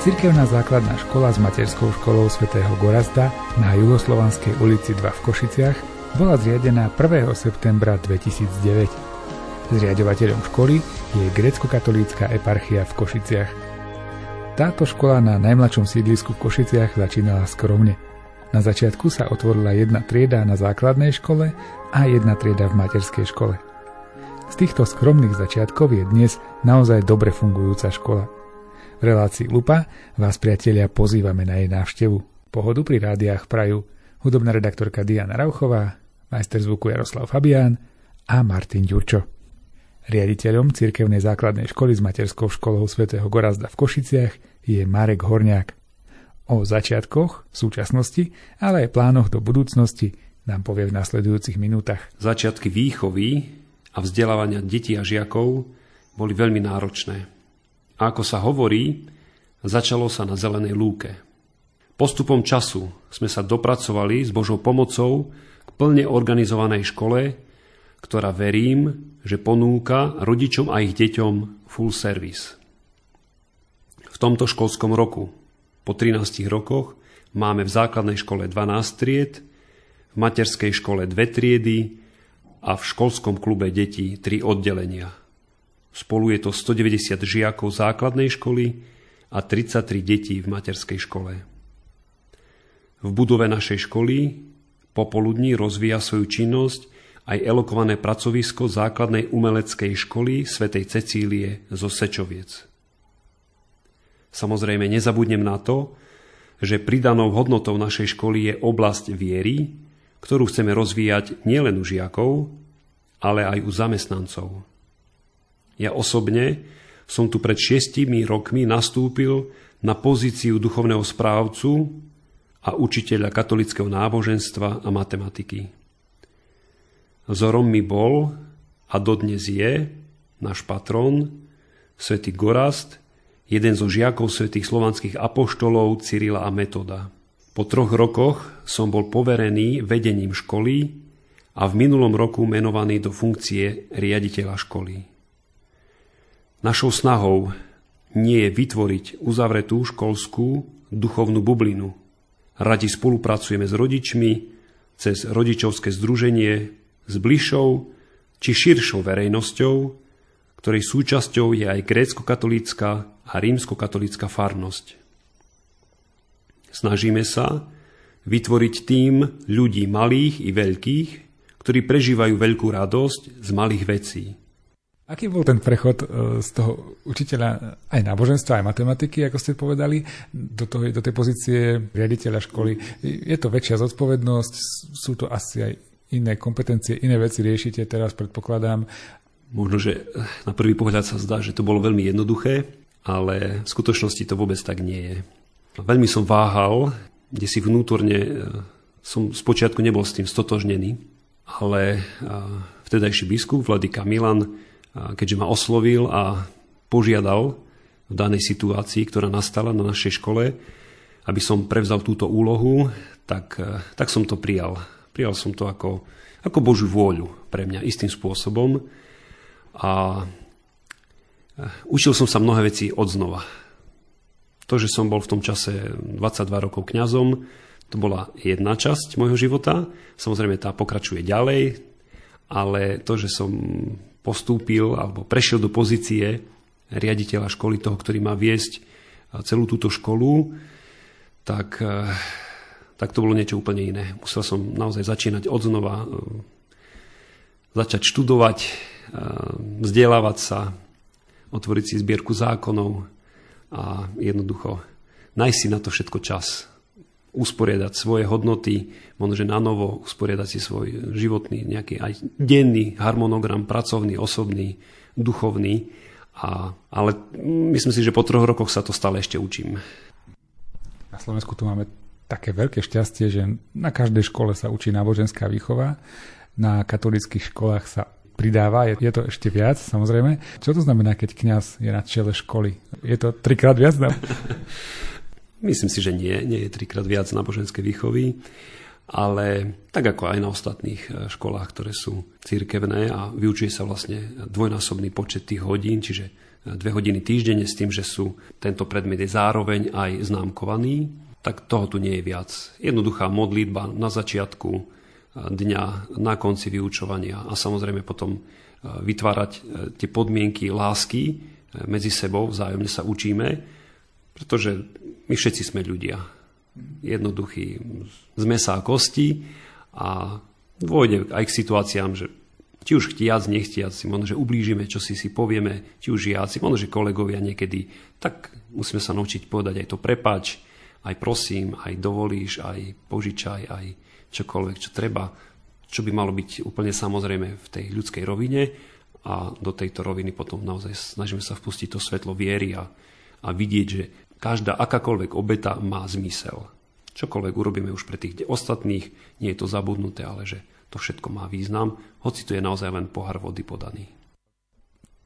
Cirkevná základná škola s materskou školou svätého Gorazda na Juhoslovanskej ulici 2 v Košiciach bola zriadená 1. septembra 2009. Zriadovateľom školy je grecko-katolícka eparchia v Košiciach. Táto škola na najmladšom sídlisku v Košiciach začínala skromne. Na začiatku sa otvorila jedna trieda na základnej škole a jedna trieda v materskej škole. Z týchto skromných začiatkov je dnes naozaj dobre fungujúca škola. Relácii Lupa vás, priatelia, pozývame na jej návštevu. Pohodu pri rádiách prajú hudobná redaktorka Diana Rauchová, majster zvuku Jaroslav Fabián a Martin Ďurčo. Riaditeľom cirkevnej základnej školy s materskou školou svätého Gorazda v Košiciach je Marek Horniak. O začiatkoch, súčasnosti, ale aj plánoch do budúcnosti nám povie v nasledujúcich minútach. Začiatky výchovy a vzdelávania detí a žiakov boli veľmi náročné. Ako sa hovorí, začalo sa na zelenej lúke. Postupom času sme sa dopracovali s Božou pomocou k plne organizovanej škole, ktorá verím, že ponúka rodičom a ich deťom full service. V tomto školskom roku, po 13 rokoch, máme v základnej škole 12 tried, v materskej škole 2 triedy a v školskom klube detí 3 oddelenia – Spolu je to 190 žiakov základnej školy a 33 detí v materskej škole. V budove našej školy popoludní rozvíja svoju činnosť aj elokované pracovisko základnej umeleckej školy svätej Cecílie zo Sečoviec. Samozrejme nezabudnem na to, že pridanou hodnotou našej školy je oblasť viery, ktorú chceme rozvíjať nielen u žiakov, ale aj u zamestnancov. Ja osobne som tu pred šiestimi rokmi nastúpil na pozíciu duchovného správcu a učiteľa katolického náboženstva a matematiky. Vzorom mi bol a dodnes je náš patron, svätý Gorast, jeden zo žiakov svätých slovanských apoštolov Cyrila a Metoda. Po troch rokoch som bol poverený vedením školy a v minulom roku menovaný do funkcie riaditeľa školy. Našou snahou nie je vytvoriť uzavretú školskú duchovnú bublinu. Radi spolupracujeme s rodičmi, cez rodičovské združenie, s bližšou či širšou verejnosťou, ktorej súčasťou je aj grécko-katolícka a rímsko-katolícka farnosť. Snažíme sa vytvoriť tým ľudí malých i veľkých, ktorí prežívajú veľkú radosť z malých vecí. Aký bol ten prechod e, z toho učiteľa aj náboženstva, aj matematiky, ako ste povedali, do, toho, do tej pozície riaditeľa školy? Je to väčšia zodpovednosť, sú to asi aj iné kompetencie, iné veci riešite teraz, predpokladám. Možno, že na prvý pohľad sa zdá, že to bolo veľmi jednoduché, ale v skutočnosti to vôbec tak nie je. Veľmi som váhal, kde si vnútorne e, som spočiatku nebol s tým stotožnený, ale e, vtedajší biskup Vladika Milan keďže ma oslovil a požiadal v danej situácii, ktorá nastala na našej škole, aby som prevzal túto úlohu, tak, e, tak som to prijal. Prijal som to ako, ako Božiu vôľu pre mňa istým spôsobom a e, učil som sa mnohé veci od znova. To, že som bol v tom čase 22 rokov kňazom, to bola jedna časť môjho života. Samozrejme, tá pokračuje ďalej, ale to, že som postúpil alebo prešiel do pozície riaditeľa školy, toho, ktorý má viesť celú túto školu, tak, e, tak to bolo niečo úplne iné. Musel som naozaj začínať od e, začať študovať, e, vzdelávať sa, otvoriť si zbierku zákonov a jednoducho nájsť si na to všetko čas usporiadať svoje hodnoty, možno, že na novo usporiadať si svoj životný, nejaký aj denný harmonogram, pracovný, osobný, duchovný. A, ale myslím si, že po troch rokoch sa to stále ešte učím. Na Slovensku tu máme také veľké šťastie, že na každej škole sa učí náboženská výchova. Na katolických školách sa pridáva, je, je to ešte viac, samozrejme. Čo to znamená, keď kňaz je na čele školy? Je to trikrát viac? Myslím si, že nie, nie je trikrát viac náboženskej výchovy, ale tak ako aj na ostatných e, školách, ktoré sú církevné a vyučuje sa vlastne dvojnásobný počet tých hodín, čiže dve hodiny týždenne s tým, že sú, tento predmet je zároveň aj známkovaný, tak toho tu nie je viac. Jednoduchá modlitba na začiatku dňa, na konci vyučovania a samozrejme potom vytvárať tie podmienky lásky medzi sebou, vzájomne sa učíme, pretože my všetci sme ľudia. Jednoduchí sme sa a kosti a dôjde aj k situáciám, že či už chtiac, nechtiac, si možno, že ublížime, čo si si povieme, či už žiaci, možno, že kolegovia niekedy, tak musíme sa naučiť povedať aj to prepač, aj prosím, aj dovolíš, aj požičaj, aj čokoľvek, čo treba, čo by malo byť úplne samozrejme v tej ľudskej rovine a do tejto roviny potom naozaj snažíme sa vpustiť to svetlo viery a, a vidieť, že každá akákoľvek obeta má zmysel. Čokoľvek urobíme už pre tých ostatných, nie je to zabudnuté, ale že to všetko má význam, hoci to je naozaj len pohár vody podaný.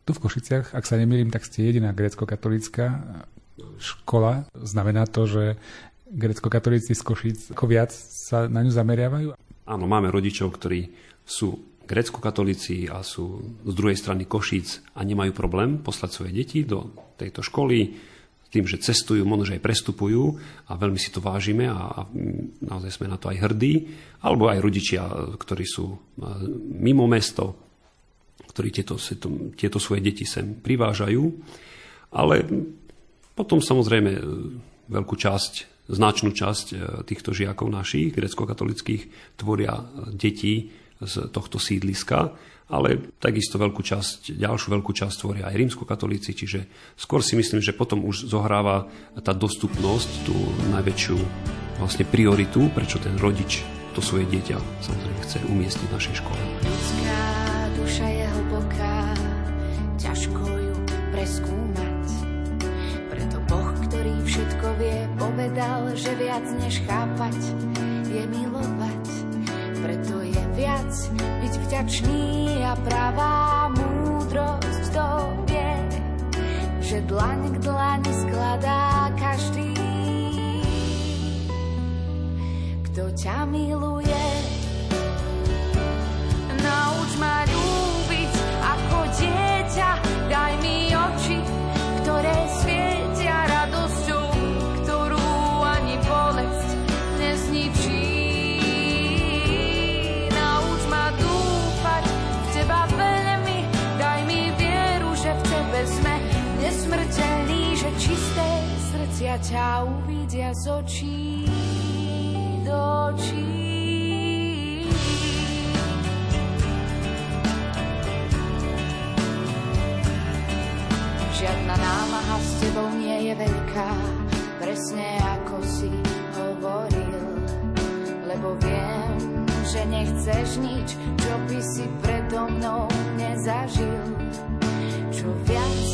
Tu v Košiciach, ak sa nemýlim, tak ste jediná grecko-katolická škola. Znamená to, že grecko-katolíci z Košic ako viac sa na ňu zameriavajú? Áno, máme rodičov, ktorí sú grecko-katolíci a sú z druhej strany Košíc a nemajú problém poslať svoje deti do tejto školy tým, že cestujú, možno, že aj prestupujú a veľmi si to vážime a, a naozaj sme na to aj hrdí, alebo aj rodičia, ktorí sú e, mimo mesto, ktorí tieto, tieto svoje deti sem privážajú. Ale potom samozrejme e, veľkú časť, značnú časť e, týchto žiakov našich, grecko-katolických, tvoria deti z tohto sídliska ale takisto veľkú časť, ďalšiu veľkú časť tvoria aj rímskokatolíci, čiže skôr si myslím, že potom už zohráva tá dostupnosť tú najväčšiu vlastne prioritu, prečo ten rodič to svoje dieťa samozrejme chce umiestniť v našej škole. Ľudská duša je hlboká, ťažko ju preskúmať. Preto Boh, ktorý všetko vie, povedal, že viac než chápať je milovať. Preto je viac byť vďačný a pravá múdrosť to vie, že dlaň k dlani skladá každý, kto ťa miluje. Srdcia ťa uvidia z očí do očí. Žiadna námaha s tebou nie je veľká, presne ako si hovoril, lebo viem, že nechceš nič, čo by si predo mnou nezažil. Čo viac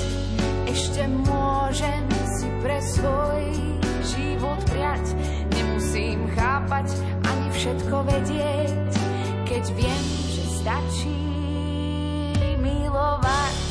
ešte môžem pre svoj život priať. Nemusím chápať ani všetko vedieť, keď viem, že stačí milovať.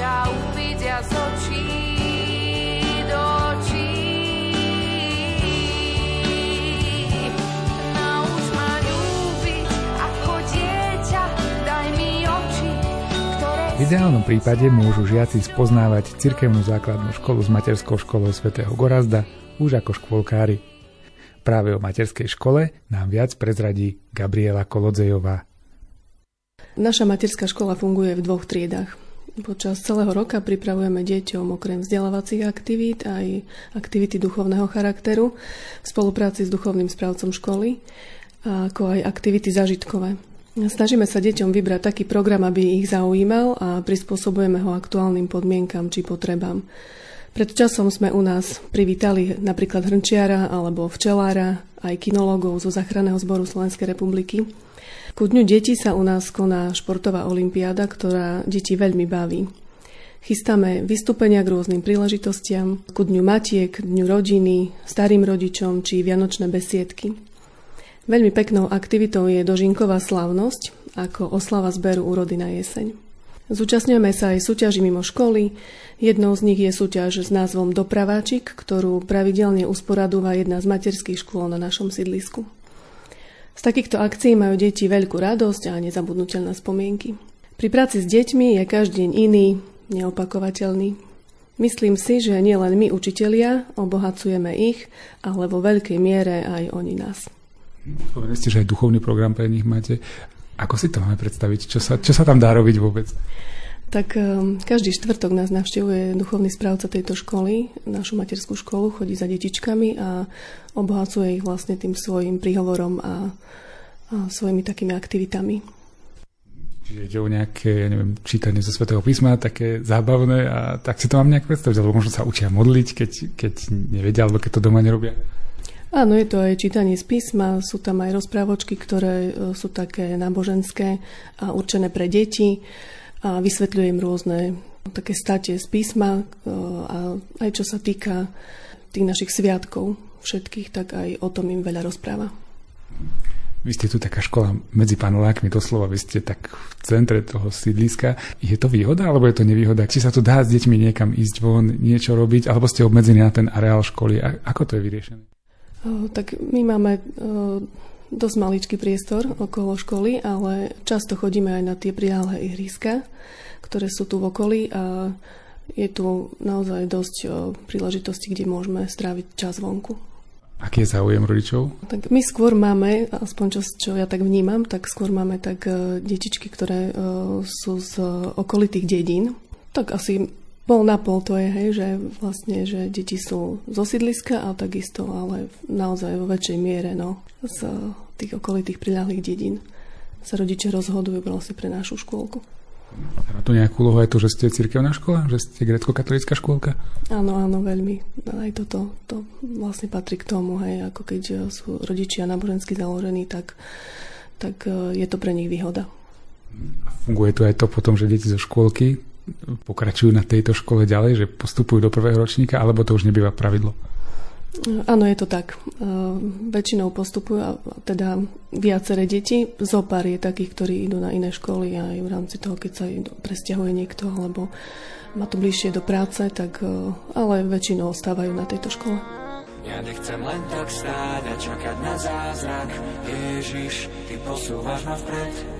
Ťa uvidia z očí do očí. Nauč ma ľúbiť ako dieťa, daj mi oči, ktoré... V ideálnom prípade môžu žiaci spoznávať cirkevnú základnú školu s materskou školou svätého Gorazda už ako škôlkári. Práve o materskej škole nám viac prezradí Gabriela Kolodzejová. Naša materská škola funguje v dvoch triedách. Počas celého roka pripravujeme deťom okrem vzdelávacích aktivít aj aktivity duchovného charakteru v spolupráci s duchovným správcom školy, ako aj aktivity zažitkové. Snažíme sa deťom vybrať taký program, aby ich zaujímal a prispôsobujeme ho aktuálnym podmienkam či potrebám. Pred časom sme u nás privítali napríklad hrnčiara alebo včelára, aj kinológov zo záchranného zboru Slovenskej republiky. Ku dňu detí sa u nás koná športová olimpiáda, ktorá deti veľmi baví. Chystáme vystúpenia k rôznym príležitostiam, ku dňu matiek, dňu rodiny, starým rodičom či vianočné besiedky. Veľmi peknou aktivitou je dožinková slávnosť ako oslava zberu úrody na jeseň. Zúčastňujeme sa aj súťaži mimo školy. Jednou z nich je súťaž s názvom Dopraváčik, ktorú pravidelne usporadúva jedna z materských škôl na našom sídlisku. Z takýchto akcií majú deti veľkú radosť a nezabudnutelné spomienky. Pri práci s deťmi je každý deň iný, neopakovateľný. Myslím si, že nielen my, učitelia, obohacujeme ich, ale vo veľkej miere aj oni nás. Povedali ste, že aj duchovný program pre nich máte. Ako si to máme predstaviť? Čo sa, čo sa tam dá robiť vôbec? Tak um, každý štvrtok nás navštevuje duchovný správca tejto školy, našu materskú školu, chodí za detičkami a obohacuje ich vlastne tým svojim príhovorom a, a svojimi takými aktivitami. Čiže ide o nejaké, ja neviem, čítanie zo Svetého písma, také zábavné a tak si to mám nejak predstaviť, alebo možno sa učia modliť, keď, keď nevedia, alebo keď to doma nerobia. Áno, je to aj čítanie z písma, sú tam aj rozprávočky, ktoré e, sú také náboženské a určené pre deti a vysvetľujem rôzne také state z písma e, a aj čo sa týka tých našich sviatkov všetkých, tak aj o tom im veľa rozpráva. Vy ste tu taká škola medzi panelákmi, doslova, vy ste tak v centre toho sídliska. Je to výhoda, alebo je to nevýhoda? Či sa tu dá s deťmi niekam ísť von, niečo robiť, alebo ste obmedzení na ten areál školy? A ako to je vyriešené? Tak my máme dosť maličký priestor okolo školy, ale často chodíme aj na tie priahlé ihriska, ktoré sú tu v okolí a je tu naozaj dosť príležitostí, kde môžeme stráviť čas vonku. Aký je záujem rodičov? Tak my skôr máme, aspoň čo, čo ja tak vnímam, tak skôr máme tak detičky, ktoré sú z okolitých dedín. Tak asi Pol na pol to je, hej, že vlastne, že deti sú zo sídliska a takisto, ale naozaj vo väčšej miere, no, z tých okolitých priľahlých dedín sa rodičia rozhodujú vlastne pre našu škôlku. Má to nejakú úlohu aj to, že ste cirkevná škola? Že ste grecko-katolická škôlka? Áno, áno, veľmi. Aj toto to vlastne patrí k tomu, hej, ako keď sú rodičia nábožensky založení, tak, tak e, je to pre nich výhoda. A funguje tu aj to potom, že deti zo škôlky pokračujú na tejto škole ďalej, že postupujú do prvého ročníka, alebo to už nebýva pravidlo? Áno, je to tak. Väčšinou postupujú teda viaceré deti. Zopár je takých, ktorí idú na iné školy aj v rámci toho, keď sa presťahuje niekto, alebo má to bližšie do práce, tak, ale väčšinou ostávajú na tejto škole. Ja nechcem len tak stáť a čakať na zázrak. Ježiš, ty posúvaš ma vpred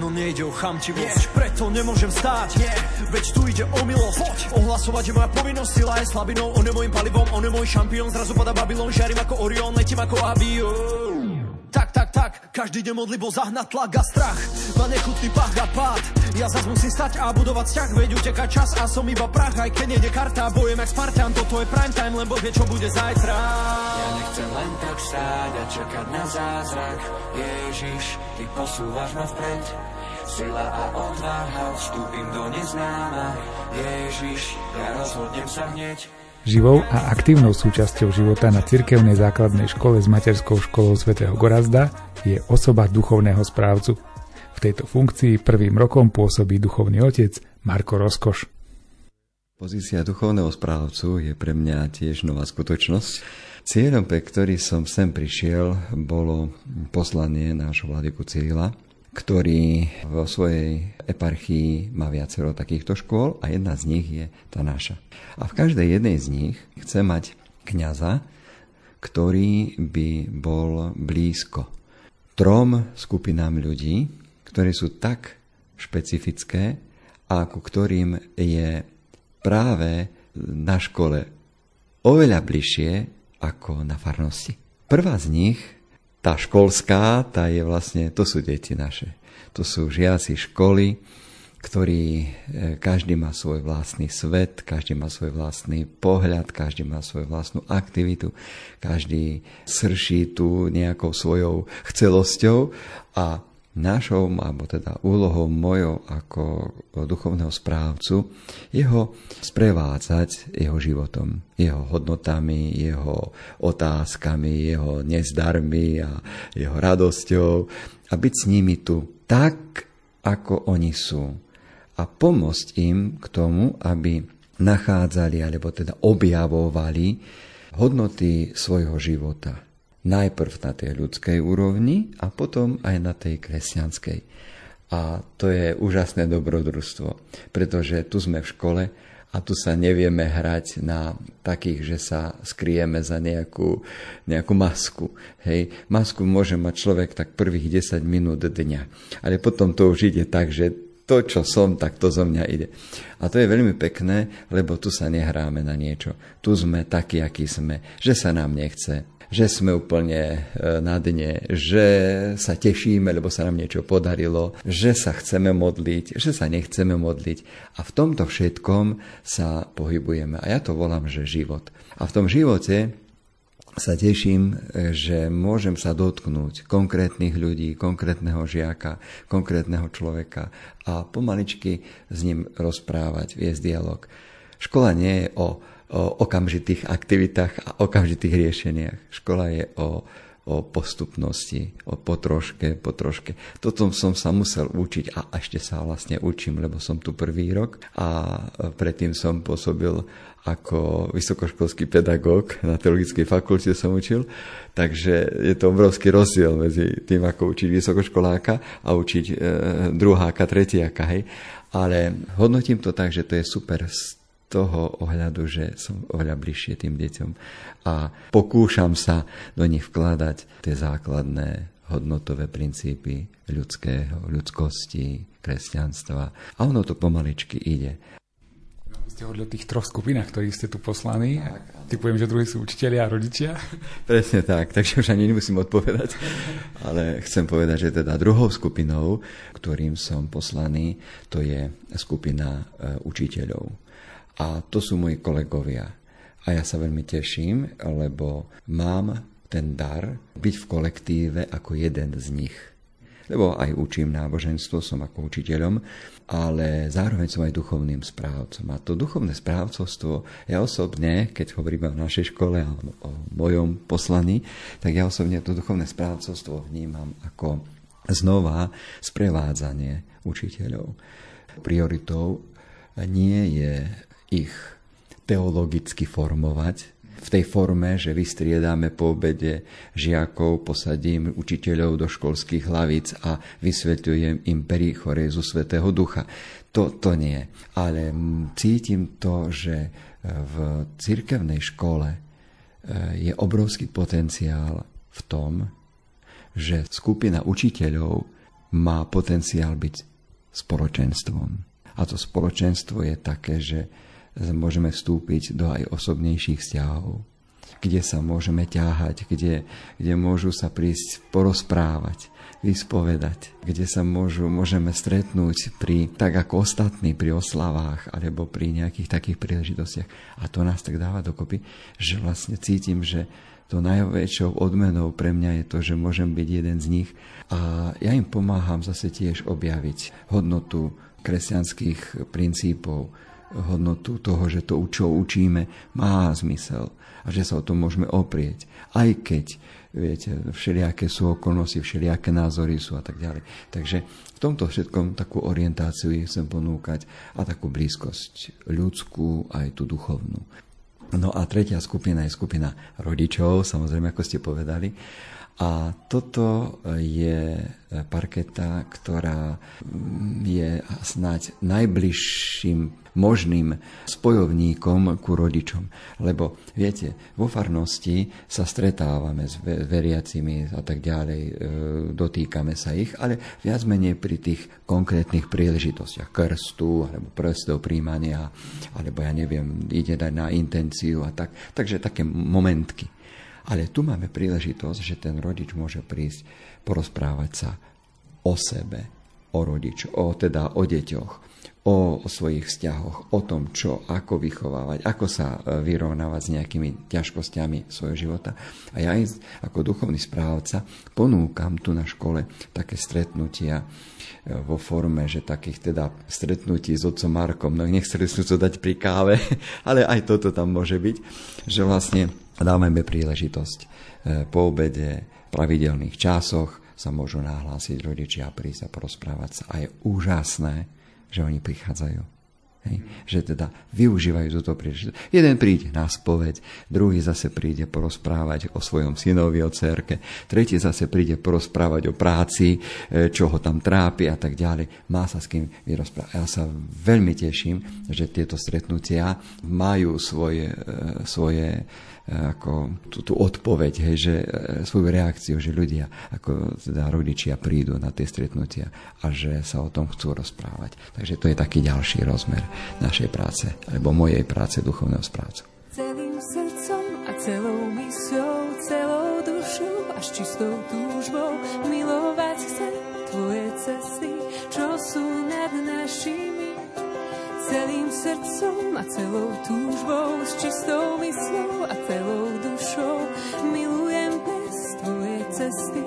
no nejde o chamtivosť. Nie. Preto nemôžem stáť, nie. veď tu ide o milosť. Poď. Ohlasovať je moja povinnosť, sila je slabinou, on je môjim palivom, on je môj šampión, zrazu pada Babylon, žiarím ako Orion, letím ako avión. Tak, tak, tak, každý deň modlibo zahnať tlak a strach. Ma nechutný pach a pád. Ja zas musím stať a budovať vzťah Veď uteká čas a som iba prach Aj keď nejde karta, bojem jak Spartan Toto je prime time, lebo vie čo bude zajtra. Ja nechcem len tak stáť a čakať na zázrak. Ježiš, ty posúvaš ma vpred. Sila a odvaha, vstúpim do neznáma. Ježiš, ja rozhodnem sa hneď Živou a aktívnou súčasťou života na cirkevnej základnej škole s materskou školou svätého Gorazda je osoba duchovného správcu. V tejto funkcii prvým rokom pôsobí duchovný otec Marko Rozkoš. Pozícia duchovného správcu je pre mňa tiež nová skutočnosť. Cieľom, pre ktorý som sem prišiel, bolo poslanie nášho vladyku Cyrila, ktorý vo svojej eparchii má viacero takýchto škôl a jedna z nich je tá naša. A v každej jednej z nich chce mať kňaza, ktorý by bol blízko trom skupinám ľudí, ktorí sú tak špecifické a ku ktorým je práve na škole oveľa bližšie ako na farnosti. Prvá z nich tá školská, tá je vlastne, to sú deti naše. To sú žiaci školy, ktorý e, každý má svoj vlastný svet, každý má svoj vlastný pohľad, každý má svoju vlastnú aktivitu, každý srší tu nejakou svojou chcelosťou a našou, alebo teda úlohou mojou ako duchovného správcu, jeho sprevádzať jeho životom, jeho hodnotami, jeho otázkami, jeho nezdarmi a jeho radosťou a byť s nimi tu tak, ako oni sú. A pomôcť im k tomu, aby nachádzali, alebo teda objavovali hodnoty svojho života Najprv na tej ľudskej úrovni a potom aj na tej kresťanskej. A to je úžasné dobrodružstvo, pretože tu sme v škole a tu sa nevieme hrať na takých, že sa skrieme za nejakú, nejakú masku. Hej, masku môže mať človek tak prvých 10 minút dňa, ale potom to už ide tak, že to, čo som, tak to zo mňa ide. A to je veľmi pekné, lebo tu sa nehráme na niečo. Tu sme takí, akí sme, že sa nám nechce, že sme úplne e, na dne, že sa tešíme, lebo sa nám niečo podarilo, že sa chceme modliť, že sa nechceme modliť. A v tomto všetkom sa pohybujeme. A ja to volám, že život. A v tom živote sa teším, e, že môžem sa dotknúť konkrétnych ľudí, konkrétneho žiaka, konkrétneho človeka a pomaličky s ním rozprávať, viesť dialog. Škola nie je o o okamžitých aktivitách a okamžitých riešeniach. Škola je o, o postupnosti, o potroške, potroške. Toto som sa musel učiť a ešte sa vlastne učím, lebo som tu prvý rok a predtým som pôsobil ako vysokoškolský pedagóg na teologickej fakulte som učil, takže je to obrovský rozdiel medzi tým, ako učiť vysokoškoláka a učiť e, druháka, tretiaka, hej. Ale hodnotím to tak, že to je super toho ohľadu, že som oveľa bližšie tým deťom a pokúšam sa do nich vkladať tie základné hodnotové princípy ľudského, ľudskosti, kresťanstva. A ono to pomaličky ide. Vy ste hovorili o tých troch skupinách, ktorých ste tu poslaní. Typujem, že druhí sú učiteľia a rodičia. Presne tak, takže už ani nemusím odpovedať. Ale chcem povedať, že teda druhou skupinou, ktorým som poslaný, to je skupina e, učiteľov a to sú moji kolegovia. A ja sa veľmi teším, lebo mám ten dar byť v kolektíve ako jeden z nich. Lebo aj učím náboženstvo, som ako učiteľom, ale zároveň som aj duchovným správcom. A to duchovné správcovstvo, ja osobne, keď hovorím o našej škole a o mojom poslaní, tak ja osobne to duchovné správcovstvo vnímam ako znova sprevádzanie učiteľov. Prioritou nie je ich teologicky formovať, v tej forme, že vystriedame po obede žiakov, posadím učiteľov do školských hlavíc a vysvetľujem im perichore zo Svetého Ducha. To, to nie. Ale cítim to, že v cirkevnej škole e, je obrovský potenciál v tom, že skupina učiteľov má potenciál byť spoločenstvom. A to spoločenstvo je také, že môžeme vstúpiť do aj osobnejších vzťahov, kde sa môžeme ťahať, kde, kde môžu sa prísť porozprávať, vyspovedať, kde sa môžu, môžeme stretnúť pri, tak ako ostatní pri oslavách alebo pri nejakých takých príležitostiach. A to nás tak dáva dokopy, že vlastne cítim, že to najväčšou odmenou pre mňa je to, že môžem byť jeden z nich a ja im pomáham zase tiež objaviť hodnotu kresťanských princípov, hodnotu toho, že to, čo učíme, má zmysel a že sa o tom môžeme oprieť. Aj keď, viete, všelijaké sú okolnosti, všelijaké názory sú a tak ďalej. Takže v tomto všetkom takú orientáciu chcem ponúkať a takú blízkosť ľudskú aj tú duchovnú. No a tretia skupina je skupina rodičov, samozrejme, ako ste povedali. A toto je parketa, ktorá je snáď najbližším možným spojovníkom ku rodičom. Lebo viete, vo farnosti sa stretávame s veriacimi a tak ďalej, e, dotýkame sa ich, ale viac menej pri tých konkrétnych príležitostiach krstu alebo prstov príjmania, alebo ja neviem, ide na intenciu a tak. Takže také momentky. Ale tu máme príležitosť, že ten rodič môže prísť porozprávať sa o sebe, o rodič, o teda o deťoch, o, o svojich vzťahoch, o tom, čo, ako vychovávať, ako sa e, vyrovnávať s nejakými ťažkosťami svojho života. A ja aj ako duchovný správca ponúkam tu na škole také stretnutia e, vo forme, že takých teda stretnutí s otcom Markom, no nechceli sme to dať pri káve, ale aj toto tam môže byť, že vlastne dávame príležitosť e, po obede, pravidelných časoch sa môžu nahlásiť rodičia a prísť a porozprávať sa. A je úžasné, že oni prichádzajú. Hej. Že teda využívajú túto príležitosť. Jeden príde na spoveď, druhý zase príde porozprávať o svojom synovi, o cerke, tretí zase príde porozprávať o práci, e, čo ho tam trápi a tak ďalej. Má sa s kým vyrozprávať. Ja sa veľmi teším, že tieto stretnutia majú svoje, e, svoje ako tú, tú odpoveď, hej, že e, svoju reakciu, že ľudia, ako teda rodičia prídu na tie stretnutia a že sa o tom chcú rozprávať. Takže to je taký ďalší rozmer našej práce, alebo mojej práce duchovného správcu. Celým srdcom a celou mysľou, celou dušou až čistou túžbou milovať chcem tvoje cesty, čo sú nad našimi celým srdcom a celou túžbou, s čistou mysľou a celou dušou. Milujem bez tvoje cesty,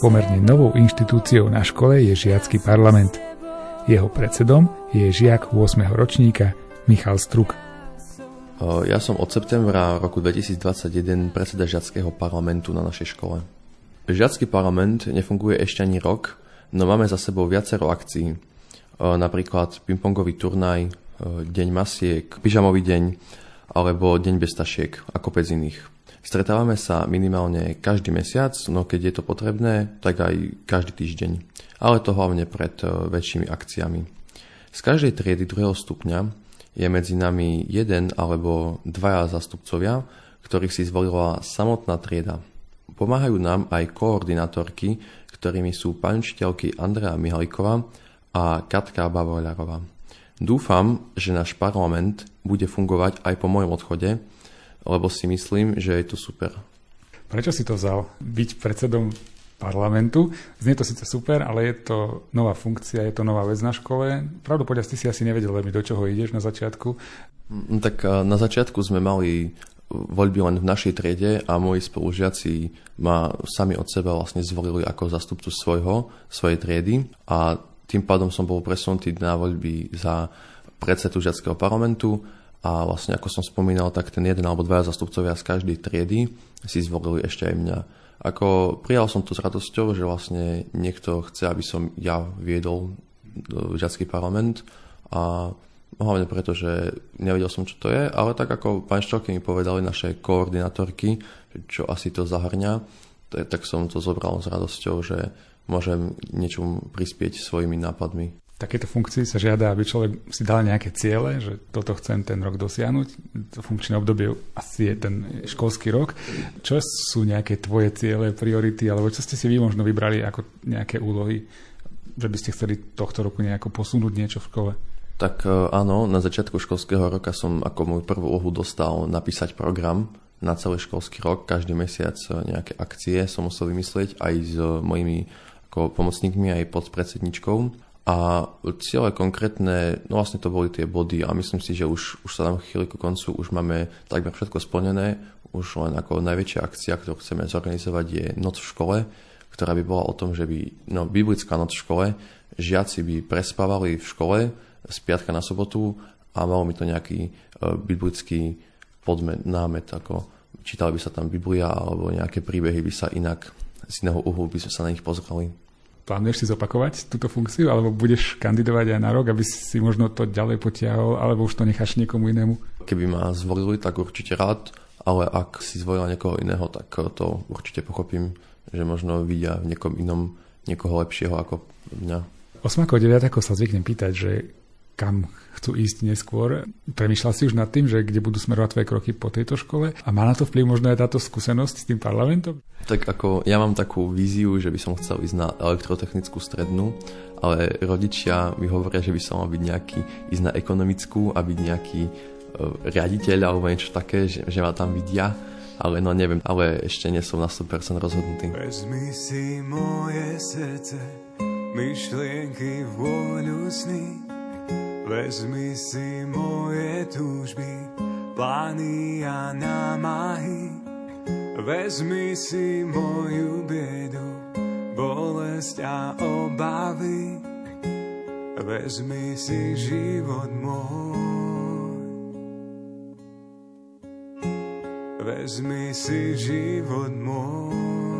Pomerne novou inštitúciou na škole je žiacky parlament. Jeho predsedom je žiak 8. ročníka Michal Struk. Ja som od septembra roku 2021 predseda žiackého parlamentu na našej škole. Žiacký parlament nefunguje ešte ani rok, no máme za sebou viacero akcií, napríklad pingpongový turnaj, deň masiek, pyžamový deň alebo deň bez tašiek a kopec iných. Stretávame sa minimálne každý mesiac, no keď je to potrebné, tak aj každý týždeň. Ale to hlavne pred e, väčšími akciami. Z každej triedy druhého stupňa je medzi nami jeden alebo dvaja zastupcovia, ktorých si zvolila samotná trieda. Pomáhajú nám aj koordinátorky, ktorými sú pani učiteľky Andrea Mihaliková a Katka Bavoľarová. Dúfam, že náš parlament bude fungovať aj po mojom odchode, lebo si myslím, že je to super. Prečo si to vzal? Byť predsedom parlamentu. Znie to síce super, ale je to nová funkcia, je to nová vec na škole. Pravdu povedať, ty si asi nevedel veľmi, do čoho ideš na začiatku. Mm, tak na začiatku sme mali voľby len v našej triede a moji spolužiaci ma sami od seba vlastne zvolili ako zastupcu svojho, svojej triedy a tým pádom som bol presunutý na voľby za predsedu žiackého parlamentu a vlastne ako som spomínal, tak ten jeden alebo dvaja zastupcovia z každej triedy si zvolili ešte aj mňa. Ako prijal som to s radosťou, že vlastne niekto chce, aby som ja viedol žiacký parlament a hlavne preto, že nevedel som, čo to je, ale tak ako pán Ščelky mi povedali naše koordinátorky, čo asi to zahrňa, tak som to zobral s radosťou, že môžem niečomu prispieť svojimi nápadmi takéto funkcii sa žiada, aby človek si dal nejaké ciele, že toto chcem ten rok dosiahnuť. To funkčné obdobie asi je ten školský rok. Čo sú nejaké tvoje ciele, priority, alebo čo ste si vy možno vybrali ako nejaké úlohy, že by ste chceli tohto roku nejako posunúť niečo v škole? Tak e, áno, na začiatku školského roka som ako môj prvú úlohu dostal napísať program na celý školský rok, každý mesiac nejaké akcie som musel vymyslieť aj s mojimi ako pomocníkmi, aj podpredsedničkou. A cieľe konkrétne, no vlastne to boli tie body a myslím si, že už, už sa nám chýli ku koncu, už máme takmer všetko splnené, už len ako najväčšia akcia, ktorú chceme zorganizovať je Noc v škole, ktorá by bola o tom, že by, no biblická noc v škole, žiaci by prespávali v škole z piatka na sobotu a malo mi to nejaký uh, biblický podmet, námet, ako čítala by sa tam Biblia alebo nejaké príbehy by sa inak z iného uhlu by sme sa na nich pozreli. Plánuješ si zopakovať túto funkciu, alebo budeš kandidovať aj na rok, aby si možno to ďalej potiahol, alebo už to necháš niekomu inému? Keby ma zvolili, tak určite rád, ale ak si zvolila niekoho iného, tak to určite pochopím, že možno vidia v niekom inom niekoho lepšieho ako mňa. Osmako 9 sa zvyknem pýtať, že kam chcú ísť neskôr. Premýšľal si už nad tým, že kde budú smerovať tvoje kroky po tejto škole? A má na to vplyv možno aj táto skúsenosť s tým parlamentom? Tak ako ja mám takú víziu, že by som chcel ísť na elektrotechnickú strednú, ale rodičia mi hovoria, že by som mal byť nejaký, ísť na ekonomickú a byť nejaký uh, riaditeľ alebo niečo také, že, že ma tam vidia ale no neviem, ale ešte nie som na 100% rozhodnutý. Vezmi si moje srdce, myšlienky, vôľu sny, Vezmi si moje túžby, plány a námahy. Vezmi si moju biedu, bolesť a obavy. Vezmi si život môj. Vezmi si život môj.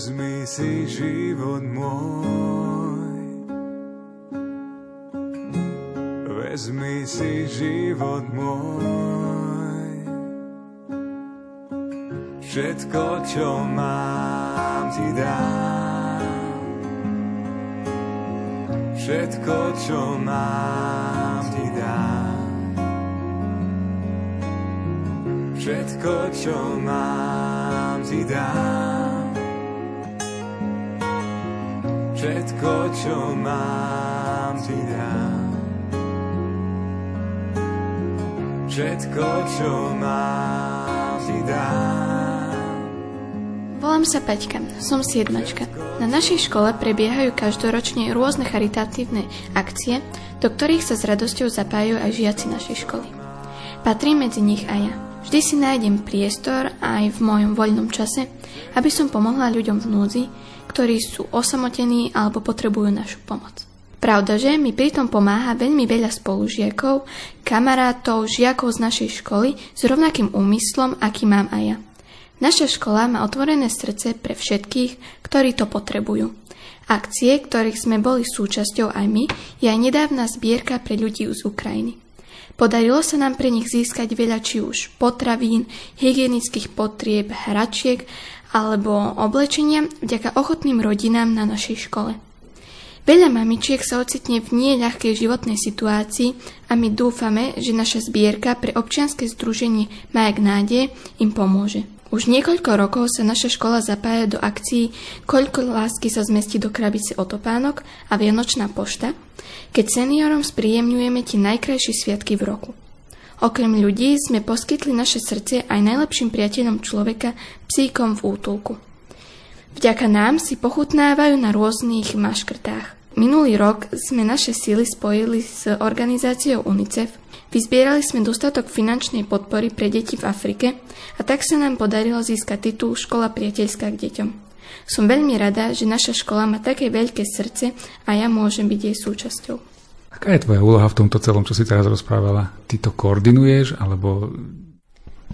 Vezmi si život môj. Vezmi si život môj. Všetko, čo mám, ti dám. Všetko, čo mám, ti dám. Všetko, čo mám, ti dám. Všetko, čo mám, ti dám. Všetko, čo mám, ti dám. Volám sa Peťka, som siedmačka. Na našej škole prebiehajú každoročne rôzne charitatívne akcie, do ktorých sa s radosťou zapájajú aj žiaci našej školy. Patrím medzi nich aj ja. Vždy si nájdem priestor aj v mojom voľnom čase, aby som pomohla ľuďom v núdzi, ktorí sú osamotení alebo potrebujú našu pomoc. Pravda, že mi pritom pomáha veľmi veľa spolužiakov, kamarátov, žiakov z našej školy s rovnakým úmyslom, aký mám aj ja. Naša škola má otvorené srdce pre všetkých, ktorí to potrebujú. Akcie, ktorých sme boli súčasťou aj my, je aj nedávna zbierka pre ľudí z Ukrajiny. Podarilo sa nám pre nich získať veľa či už potravín, hygienických potrieb, hračiek alebo oblečenia vďaka ochotným rodinám na našej škole. Veľa mamičiek sa ocitne v nie ľahkej životnej situácii a my dúfame, že naša zbierka pre občianske združenie Majak nádej im pomôže. Už niekoľko rokov sa naša škola zapája do akcií Koľko lásky sa zmestí do krabice otopánok a Vianočná pošta, keď seniorom spríjemňujeme tie najkrajšie sviatky v roku. Okrem ľudí sme poskytli naše srdce aj najlepším priateľom človeka, psíkom v útulku. Vďaka nám si pochutnávajú na rôznych maškrtách. Minulý rok sme naše síly spojili s organizáciou UNICEF, vyzbierali sme dostatok finančnej podpory pre deti v Afrike a tak sa nám podarilo získať titul Škola priateľská k deťom. Som veľmi rada, že naša škola má také veľké srdce a ja môžem byť jej súčasťou. Aká je tvoja úloha v tomto celom, čo si teraz rozprávala? Ty to koordinuješ, alebo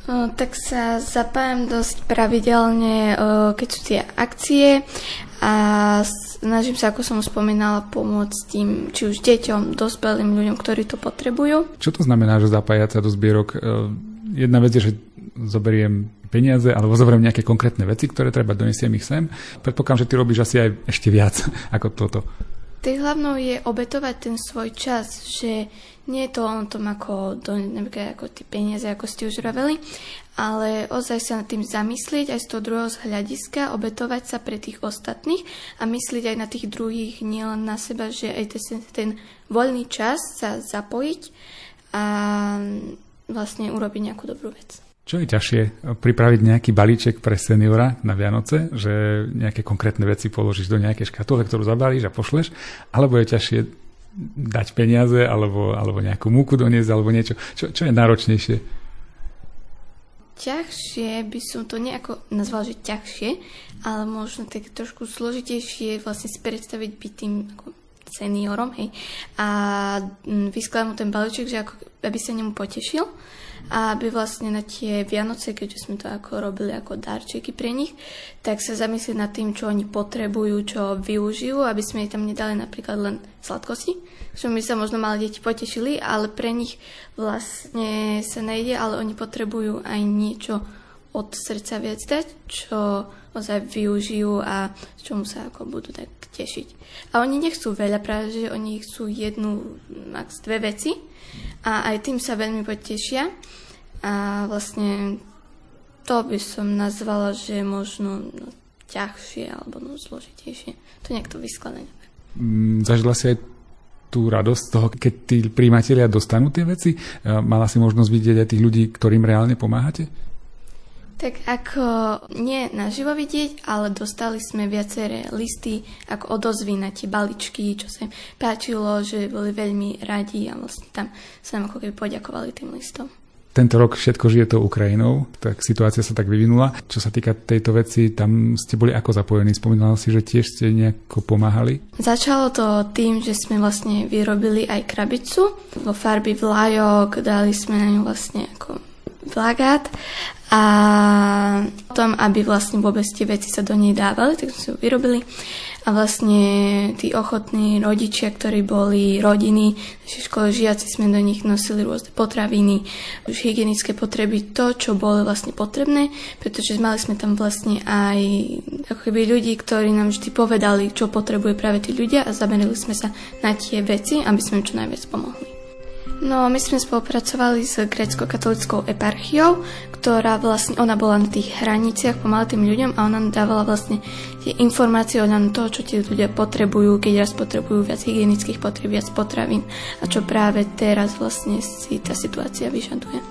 No, tak sa zapájam dosť pravidelne, keď sú tie akcie a snažím sa, ako som spomínala, pomôcť tým, či už deťom, dospelým ľuďom, ktorí to potrebujú. Čo to znamená, že zapájať sa do zbierok? Jedna vec je, že zoberiem peniaze alebo zoberiem nejaké konkrétne veci, ktoré treba, donesiem ich sem. Predpokladám, že ty robíš asi aj ešte viac ako toto. Tým hlavnou je obetovať ten svoj čas, že nie je to o tom, ako, do, napríklad ako tie peniaze, ako ste už roveli, ale ozaj sa nad tým zamyslieť aj z toho druhého hľadiska, obetovať sa pre tých ostatných a myslieť aj na tých druhých, nielen na seba, že aj ten, ten voľný čas sa zapojiť a vlastne urobiť nejakú dobrú vec. Čo je ťažšie? Pripraviť nejaký balíček pre seniora na Vianoce, že nejaké konkrétne veci položíš do nejakej škatule, ktorú zabalíš a pošleš, alebo je ťažšie dať peniaze, alebo, alebo nejakú múku doniesť, alebo niečo. Čo, čo je náročnejšie? Ťažšie by som to nejako nazval, že ťažšie, ale možno tak trošku zložitejšie vlastne si predstaviť byť tým ako seniorom, hej, a mm, vyskladať mu ten balíček, že ako, aby sa nemu potešil a aby vlastne na tie Vianoce, keďže sme to ako robili ako darčeky pre nich, tak sa zamyslieť nad tým, čo oni potrebujú, čo využijú, aby sme ich tam nedali napríklad len sladkosti, čo my sa možno mali deti potešili, ale pre nich vlastne sa nejde, ale oni potrebujú aj niečo od srdca viac dať, čo ozaj využijú a čomu sa ako budú tak tešiť. A oni nechcú veľa, práve že oni chcú jednu, max dve veci a aj tým sa veľmi potešia. A vlastne to by som nazvala, že možno no, ťažšie alebo no, zložitejšie. To niekto vyskladanie. Mm, zažila si aj tú radosť toho, keď tí príjmatelia dostanú tie veci? Mala si možnosť vidieť aj tých ľudí, ktorým reálne pomáhate? Tak ako nie naživo vidieť, ale dostali sme viaceré listy ako odozvy na tie baličky, čo sa im páčilo, že boli veľmi radi a vlastne tam sa nám ako keby poďakovali tým listom. Tento rok všetko žije to Ukrajinou, tak situácia sa tak vyvinula. Čo sa týka tejto veci, tam ste boli ako zapojení? Spomínala si, že tiež ste nejako pomáhali? Začalo to tým, že sme vlastne vyrobili aj krabicu vo farby vlajok, dali sme na ňu vlastne ako plagát a tom, aby vlastne vôbec tie veci sa do nej dávali, tak sme si ju vyrobili a vlastne tí ochotní rodičia, ktorí boli rodiny, naše škole žiaci sme do nich nosili rôzne potraviny, už hygienické potreby, to, čo bolo vlastne potrebné, pretože mali sme tam vlastne aj ako keby ľudí, ktorí nám vždy povedali, čo potrebuje práve tí ľudia a zamerali sme sa na tie veci, aby sme čo najviac pomohli. No, my sme spolupracovali s grécko-katolickou eparchiou, ktorá vlastne, ona bola na tých hraniciach pomaly tým ľuďom a ona dávala vlastne tie informácie o toho, čo tí ľudia potrebujú, keď raz potrebujú viac hygienických potreb, viac potravín a čo práve teraz vlastne si tá situácia vyžaduje.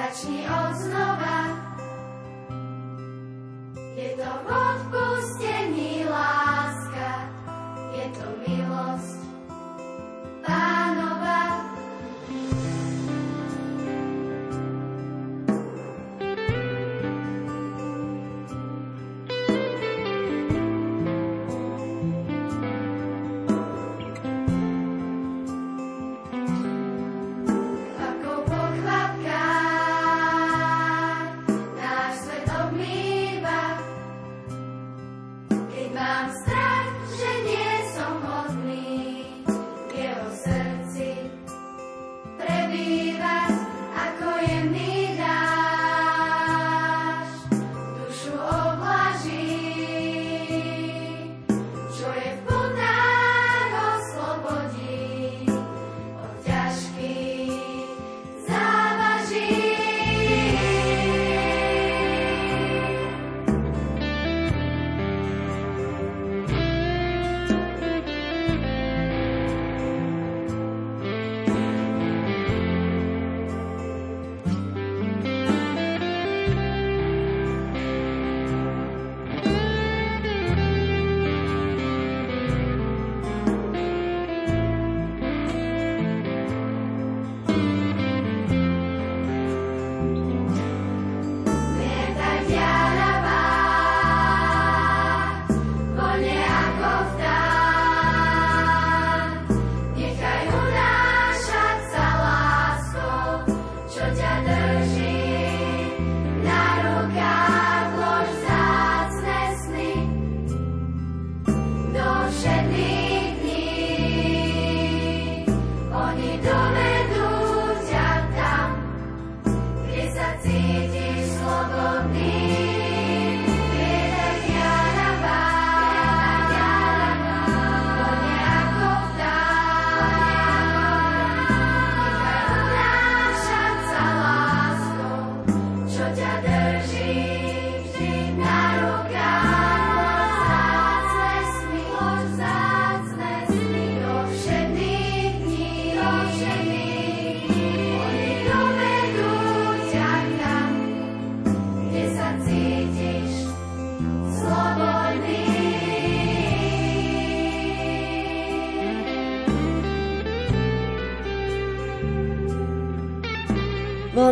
Začni od znova. Je to odpustení láska, je to milosť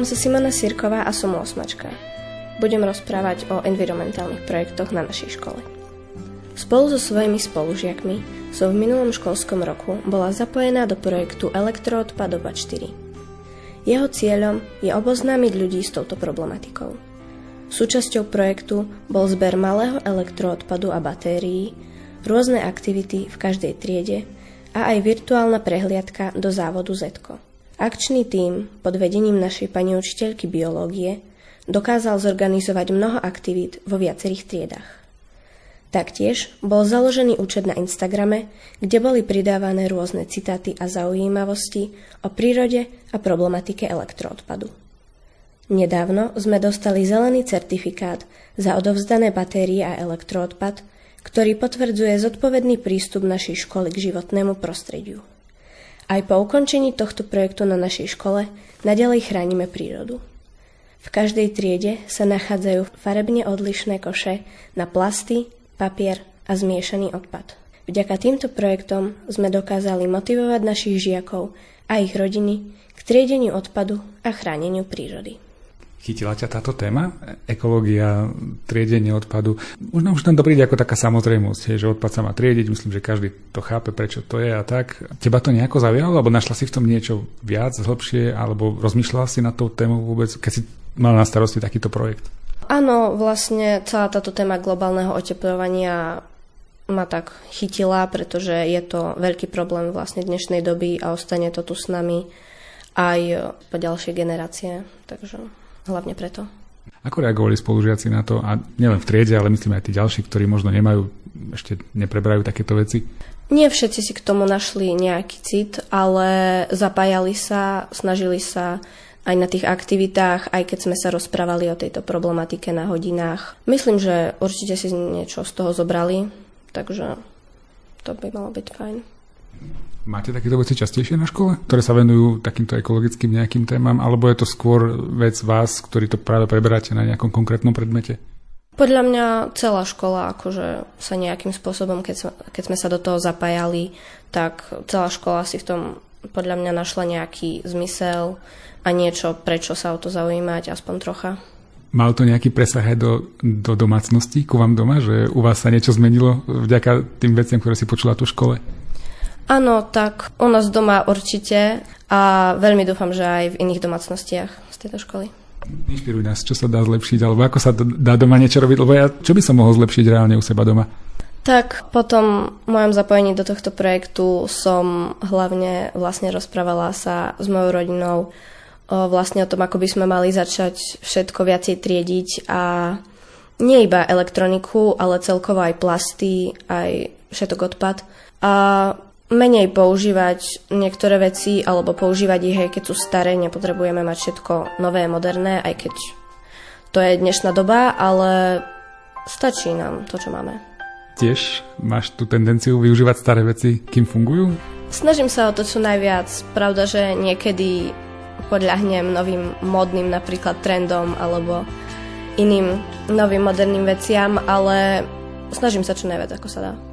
Volám sa Simona Sirková a som osmačka. Budem rozprávať o environmentálnych projektoch na našej škole. Spolu so svojimi spolužiakmi som v minulom školskom roku bola zapojená do projektu Elektroodpadova 4. Jeho cieľom je oboznámiť ľudí s touto problematikou. Súčasťou projektu bol zber malého elektroodpadu a batérií, rôzne aktivity v každej triede a aj virtuálna prehliadka do závodu Zetko. Akčný tím pod vedením našej pani učiteľky biológie dokázal zorganizovať mnoho aktivít vo viacerých triedach. Taktiež bol založený účet na Instagrame, kde boli pridávané rôzne citáty a zaujímavosti o prírode a problematike elektroodpadu. Nedávno sme dostali zelený certifikát za odovzdané batérie a elektroodpad, ktorý potvrdzuje zodpovedný prístup našej školy k životnému prostrediu. Aj po ukončení tohto projektu na našej škole nadalej chránime prírodu. V každej triede sa nachádzajú farebne odlišné koše na plasty, papier a zmiešaný odpad. Vďaka týmto projektom sme dokázali motivovať našich žiakov a ich rodiny k triedeniu odpadu a chráneniu prírody. Chytila ťa táto téma? Ekológia, triedenie odpadu. Možno už tam to príde ako taká samozrejmosť, že odpad sa má triediť, myslím, že každý to chápe, prečo to je a tak. Teba to nejako zavialo, alebo našla si v tom niečo viac, hlbšie, alebo rozmýšľala si na tú tému vôbec, keď si mala na starosti takýto projekt? Áno, vlastne celá táto téma globálneho oteplovania ma tak chytila, pretože je to veľký problém vlastne dnešnej doby a ostane to tu s nami aj po ďalšie generácie, takže hlavne preto. Ako reagovali spolužiaci na to, a nielen v triede, ale myslím aj tí ďalší, ktorí možno nemajú, ešte nepreberajú takéto veci? Nie všetci si k tomu našli nejaký cit, ale zapájali sa, snažili sa aj na tých aktivitách, aj keď sme sa rozprávali o tejto problematike na hodinách. Myslím, že určite si niečo z toho zobrali, takže to by malo byť fajn. Máte takéto veci častejšie na škole, ktoré sa venujú takýmto ekologickým nejakým témam, alebo je to skôr vec vás, ktorí to práve preberáte na nejakom konkrétnom predmete? Podľa mňa celá škola akože sa nejakým spôsobom, keď, sa, keď sme sa do toho zapájali, tak celá škola si v tom podľa mňa našla nejaký zmysel a niečo, prečo sa o to zaujímať, aspoň trocha. Mal to nejaký presah aj do, do domácnosti ku vám doma, že u vás sa niečo zmenilo vďaka tým veciam, ktoré si počula tu v škole? Áno, tak u nás doma určite a veľmi dúfam, že aj v iných domácnostiach z tejto školy. Inšpiruj nás, čo sa dá zlepšiť, alebo ako sa dá doma niečo robiť, lebo ja, čo by som mohol zlepšiť reálne u seba doma? Tak potom mojom zapojení do tohto projektu som hlavne vlastne rozprávala sa s mojou rodinou vlastne o tom, ako by sme mali začať všetko viacej triediť a nie iba elektroniku, ale celkovo aj plasty, aj všetok odpad. A menej používať niektoré veci alebo používať ich aj keď sú staré, nepotrebujeme mať všetko nové, moderné, aj keď to je dnešná doba, ale stačí nám to, čo máme. Tiež máš tú tendenciu využívať staré veci, kým fungujú? Snažím sa o to čo najviac. Pravda, že niekedy podľahnem novým modným napríklad trendom alebo iným novým moderným veciam, ale snažím sa čo najviac, ako sa dá.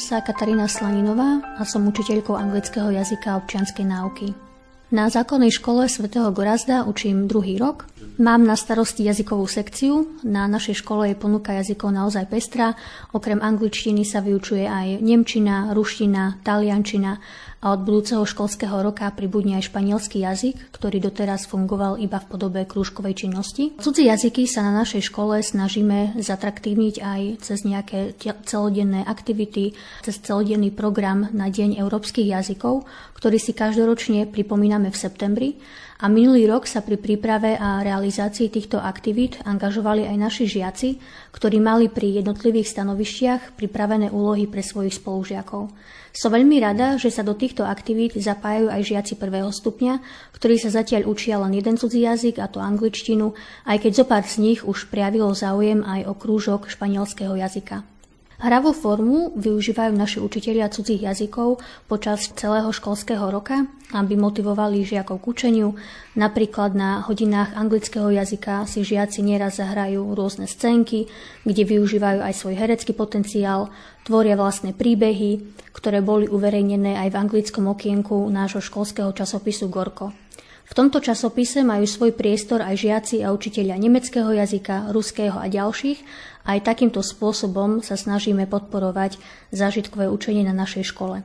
Volám sa Katarína Slaninová a som učiteľkou anglického jazyka a občianskej náuky. Na základnej škole svätého Gorazda učím druhý rok. Mám na starosti jazykovú sekciu. Na našej škole je ponuka jazykov naozaj pestrá. Okrem angličtiny sa vyučuje aj nemčina, ruština, taliančina a od budúceho školského roka pribudne aj španielský jazyk, ktorý doteraz fungoval iba v podobe krúžkovej činnosti. Cudzí jazyky sa na našej škole snažíme zatraktívniť aj cez nejaké celodenné aktivity, cez celodenný program na Deň európskych jazykov, ktorý si každoročne pripomíname v septembri a minulý rok sa pri príprave a realizácii týchto aktivít angažovali aj naši žiaci, ktorí mali pri jednotlivých stanovištiach pripravené úlohy pre svojich spolužiakov. Som veľmi rada, že sa do týchto aktivít zapájajú aj žiaci prvého stupňa, ktorí sa zatiaľ učia len jeden cudzí jazyk, a to angličtinu, aj keď zo pár z nich už prejavilo záujem aj o krúžok španielského jazyka. Hravú formu využívajú naši učitelia cudzích jazykov počas celého školského roka, aby motivovali žiakov k učeniu. Napríklad na hodinách anglického jazyka si žiaci nieraz zahrajú rôzne scénky, kde využívajú aj svoj herecký potenciál, tvoria vlastné príbehy, ktoré boli uverejnené aj v anglickom okienku nášho školského časopisu Gorko. V tomto časopise majú svoj priestor aj žiaci a učiteľia nemeckého jazyka, ruského a ďalších. Aj takýmto spôsobom sa snažíme podporovať zážitkové učenie na našej škole.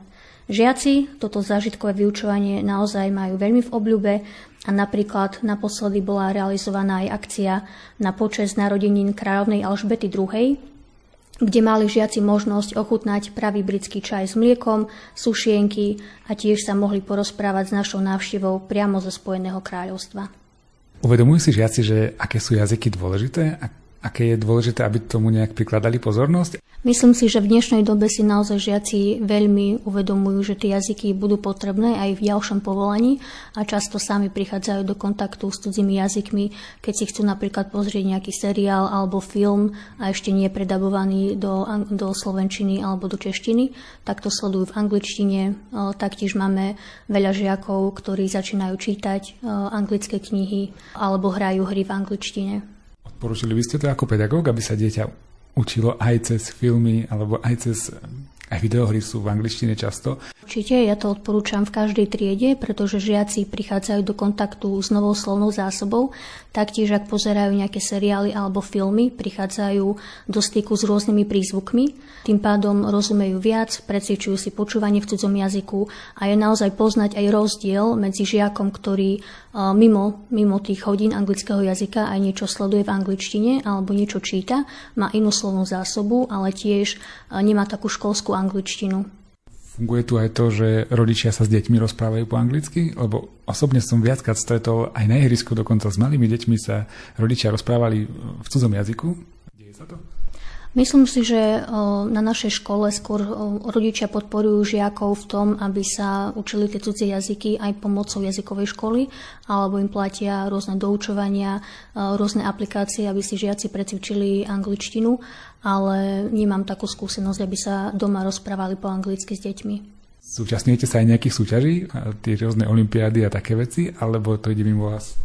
Žiaci toto zážitkové vyučovanie naozaj majú veľmi v obľúbe a napríklad naposledy bola realizovaná aj akcia na počas narodenín kráľovnej Alžbety II, kde mali žiaci možnosť ochutnať pravý britský čaj s mliekom, sušienky a tiež sa mohli porozprávať s našou návštevou priamo zo Spojeného kráľovstva. Uvedomujú si žiaci, že aké sú jazyky dôležité a aké je dôležité, aby tomu nejak prikladali pozornosť? Myslím si, že v dnešnej dobe si naozaj žiaci veľmi uvedomujú, že tie jazyky budú potrebné aj v ďalšom povolaní a často sami prichádzajú do kontaktu s cudzími jazykmi, keď si chcú napríklad pozrieť nejaký seriál alebo film a ešte nie predabovaný do, do slovenčiny alebo do češtiny, tak to sledujú v angličtine. Taktiež máme veľa žiakov, ktorí začínajú čítať anglické knihy alebo hrajú hry v angličtine. Poručili by ste to ako pedagóg, aby sa dieťa učilo aj cez filmy alebo aj cez aj videohry sú v angličtine často. Určite, ja to odporúčam v každej triede, pretože žiaci prichádzajú do kontaktu s novou slovnou zásobou. Taktiež, ak pozerajú nejaké seriály alebo filmy, prichádzajú do styku s rôznymi prízvukmi. Tým pádom rozumejú viac, precvičujú si počúvanie v cudzom jazyku a je naozaj poznať aj rozdiel medzi žiakom, ktorý mimo, mimo tých hodín anglického jazyka aj niečo sleduje v angličtine alebo niečo číta, má inú slovnú zásobu, ale tiež nemá takú školskú angličtinu. Funguje tu aj to, že rodičia sa s deťmi rozprávajú po anglicky? Lebo osobne som viackrát stretol aj na ihrisku, dokonca s malými deťmi sa rodičia rozprávali v cudzom jazyku. Deje sa to? Myslím si, že na našej škole skôr rodičia podporujú žiakov v tom, aby sa učili tie cudzie jazyky aj pomocou jazykovej školy, alebo im platia rôzne doučovania, rôzne aplikácie, aby si žiaci precvičili angličtinu, ale nemám takú skúsenosť, aby sa doma rozprávali po anglicky s deťmi. Súčasňujete sa aj nejakých súťaží, tie rôzne olimpiády a také veci, alebo to ide mimo vás?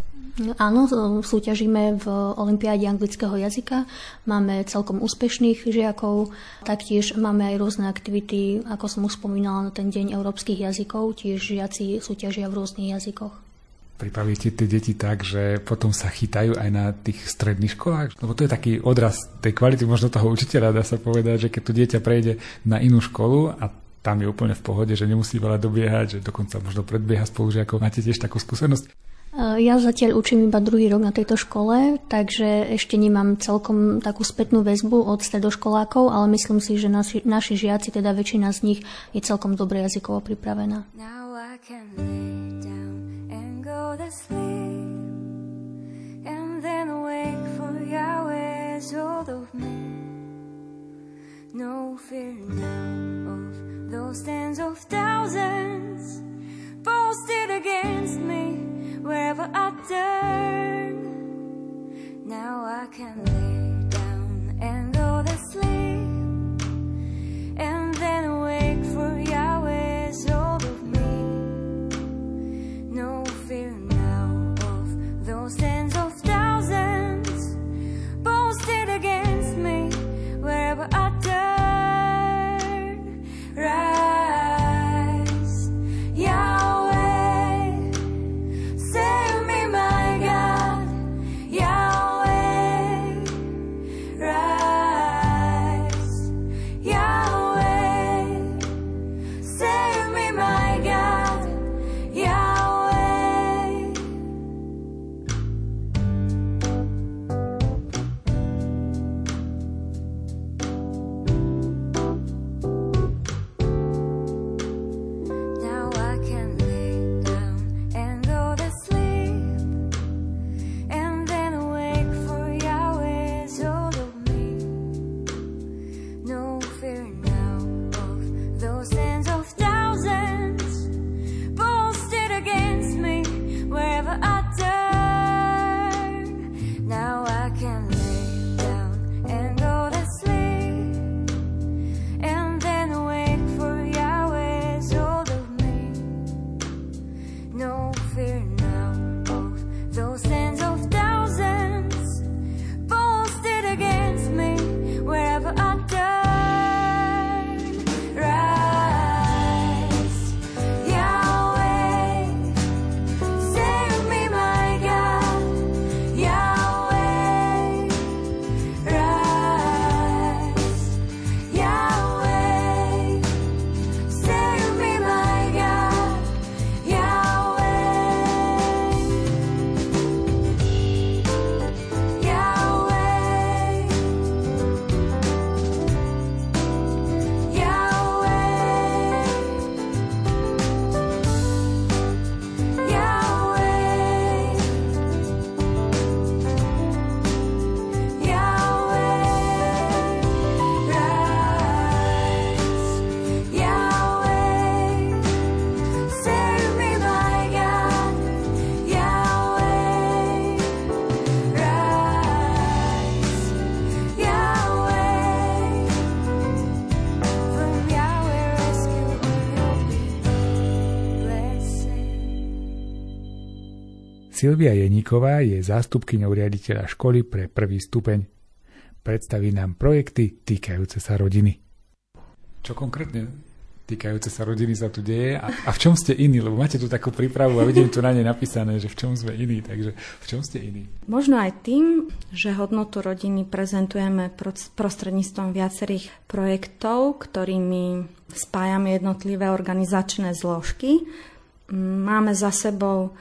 Áno, súťažíme v Olympiáde anglického jazyka. Máme celkom úspešných žiakov. Taktiež máme aj rôzne aktivity, ako som už spomínala, na ten deň európskych jazykov. Tiež žiaci súťažia v rôznych jazykoch. Pripravíte tie deti tak, že potom sa chytajú aj na tých stredných školách? Lebo to je taký odraz tej kvality možno toho učiteľa, dá sa povedať, že keď to dieťa prejde na inú školu a tam je úplne v pohode, že nemusí veľa dobiehať, že dokonca možno predbieha spolužiakov. Máte tiež takú skúsenosť? Eh, ja zatiaľ učím iba druhý rok na tejto škole, takže ešte nemám celkom takú spätnú väzbu od stredoškolákov, ale myslím si, že naši, naši žiaci, teda väčšina z nich, je celkom dobre jazykovo pripravená. No fear now of those tens of thousands posted against me wherever I turn. Now I can lay Silvia Jeníková je zástupkyňou riaditeľa školy pre prvý stupeň. Predstaví nám projekty týkajúce sa rodiny. Čo konkrétne týkajúce sa rodiny sa tu deje a, a v čom ste iní, lebo máte tu takú prípravu a vidím tu na nej napísané, že v čom sme iní, takže v čom ste iní? Možno aj tým, že hodnotu rodiny prezentujeme prostredníctvom viacerých projektov, ktorými spájame jednotlivé organizačné zložky. Máme za sebou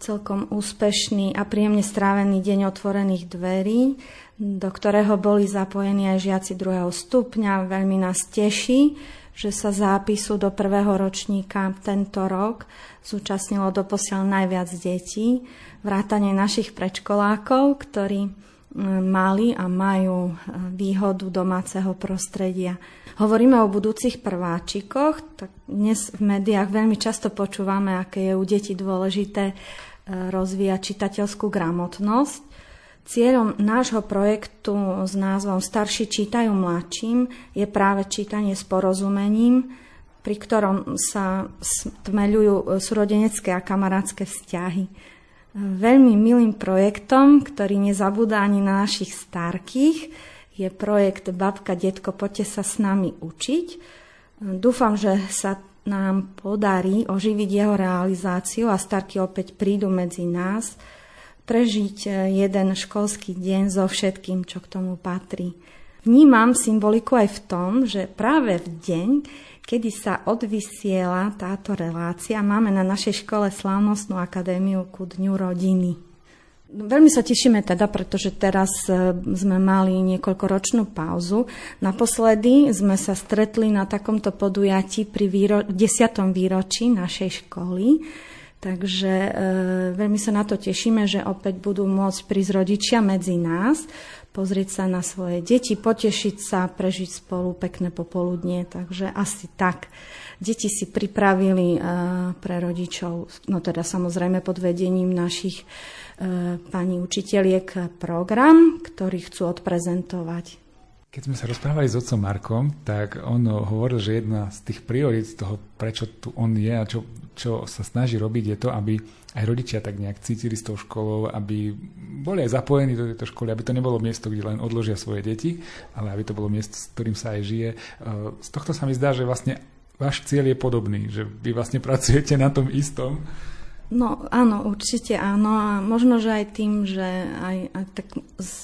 celkom úspešný a príjemne strávený deň otvorených dverí, do ktorého boli zapojení aj žiaci druhého stupňa. Veľmi nás teší, že sa zápisu do prvého ročníka tento rok zúčastnilo doposiaľ najviac detí, vrátane našich predškolákov, ktorí mali a majú e, výhodu domáceho prostredia. Hovoríme o budúcich prváčikoch, tak dnes v médiách veľmi často počúvame, aké je u detí dôležité rozvíjať čitateľskú gramotnosť. Cieľom nášho projektu s názvom Starší čítajú mladším je práve čítanie s porozumením, pri ktorom sa tmeľujú súrodenecké a kamarátske vzťahy. Veľmi milým projektom, ktorý nezabúda ani na našich starkých, je projekt Babka, detko, poďte sa s nami učiť. Dúfam, že sa nám podarí oživiť jeho realizáciu a starky opäť prídu medzi nás – prežiť e, jeden školský deň so všetkým, čo k tomu patrí. Vnímam symboliku aj v tom, že práve v deň, kedy sa odvysiela táto relácia, máme na našej škole slávnostnú akadémiu ku Dňu rodiny. Veľmi sa tešíme teda, pretože teraz e, sme mali niekoľkoročnú pauzu. Naposledy sme sa stretli na takomto podujatí pri výro- 10. výročí našej školy Takže e, veľmi sa na to tešíme, že opäť budú môcť prísť rodičia medzi nás, pozrieť sa na svoje deti, potešiť sa, prežiť spolu pekné popoludnie. Takže asi tak. Deti si pripravili e, pre rodičov, no teda samozrejme pod vedením našich pani učiteľiek program, ktorý chcú odprezentovať. Keď sme sa rozprávali s otcom Markom, tak on hovoril, že jedna z tých priorít toho, prečo tu on je a čo, čo sa snaží robiť, je to, aby aj rodičia tak nejak cítili s tou školou, aby boli aj zapojení do tejto školy, aby to nebolo miesto, kde len odložia svoje deti, ale aby to bolo miesto, s ktorým sa aj žije. Z tohto sa mi zdá, že vlastne váš cieľ je podobný, že vy vlastne pracujete na tom istom. No áno, určite áno. A možno, že aj tým, že aj, aj tak z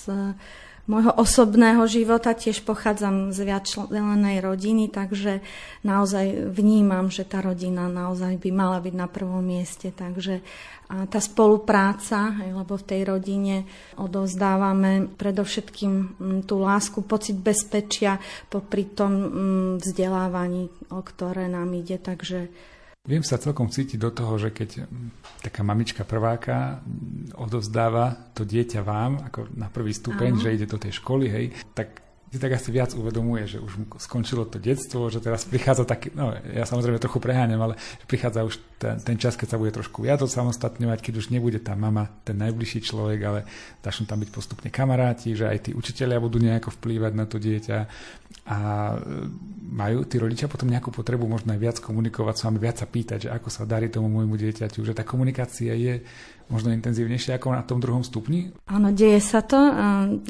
môjho osobného života, tiež pochádzam z viacčlenej rodiny, takže naozaj vnímam, že tá rodina naozaj by mala byť na prvom mieste, takže a tá spolupráca, lebo v tej rodine odozdávame predovšetkým mm, tú lásku, pocit bezpečia popri tom mm, vzdelávaní, o ktoré nám ide, takže Viem sa celkom cítiť do toho, že keď taká mamička prváka odovzdáva to dieťa vám, ako na prvý stupeň, Áno. že ide do tej školy, hej, tak si tak asi viac uvedomuje, že už skončilo to detstvo, že teraz prichádza taký, no ja samozrejme trochu preháňam, ale že prichádza už ten, ten čas, keď sa bude trošku viac samostatňovať, keď už nebude tá mama, ten najbližší človek, ale začnú tam byť postupne kamaráti, že aj tí učiteľia budú nejako vplývať na to dieťa. A e, majú tí rodičia potom nejakú potrebu možno aj viac komunikovať s vami, viac sa pýtať, že ako sa darí tomu môjmu dieťaťu, že tá komunikácia je možno intenzívnejšie ako na tom druhom stupni? Áno, deje sa to.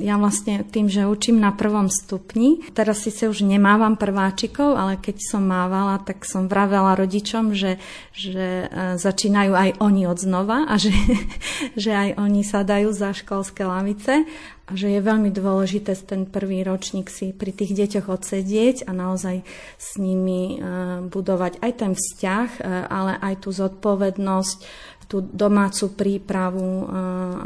Ja vlastne tým, že učím na prvom stupni, teraz sa už nemávam prváčikov, ale keď som mávala, tak som vravela rodičom, že, že e, začínajú aj oni od znova a že, že aj oni sa dajú za školské lavice a že je veľmi dôležité ten prvý ročník si pri tých deťoch odsedieť a naozaj s nimi e, budovať aj ten vzťah, e, ale aj tú zodpovednosť, tú domácu prípravu,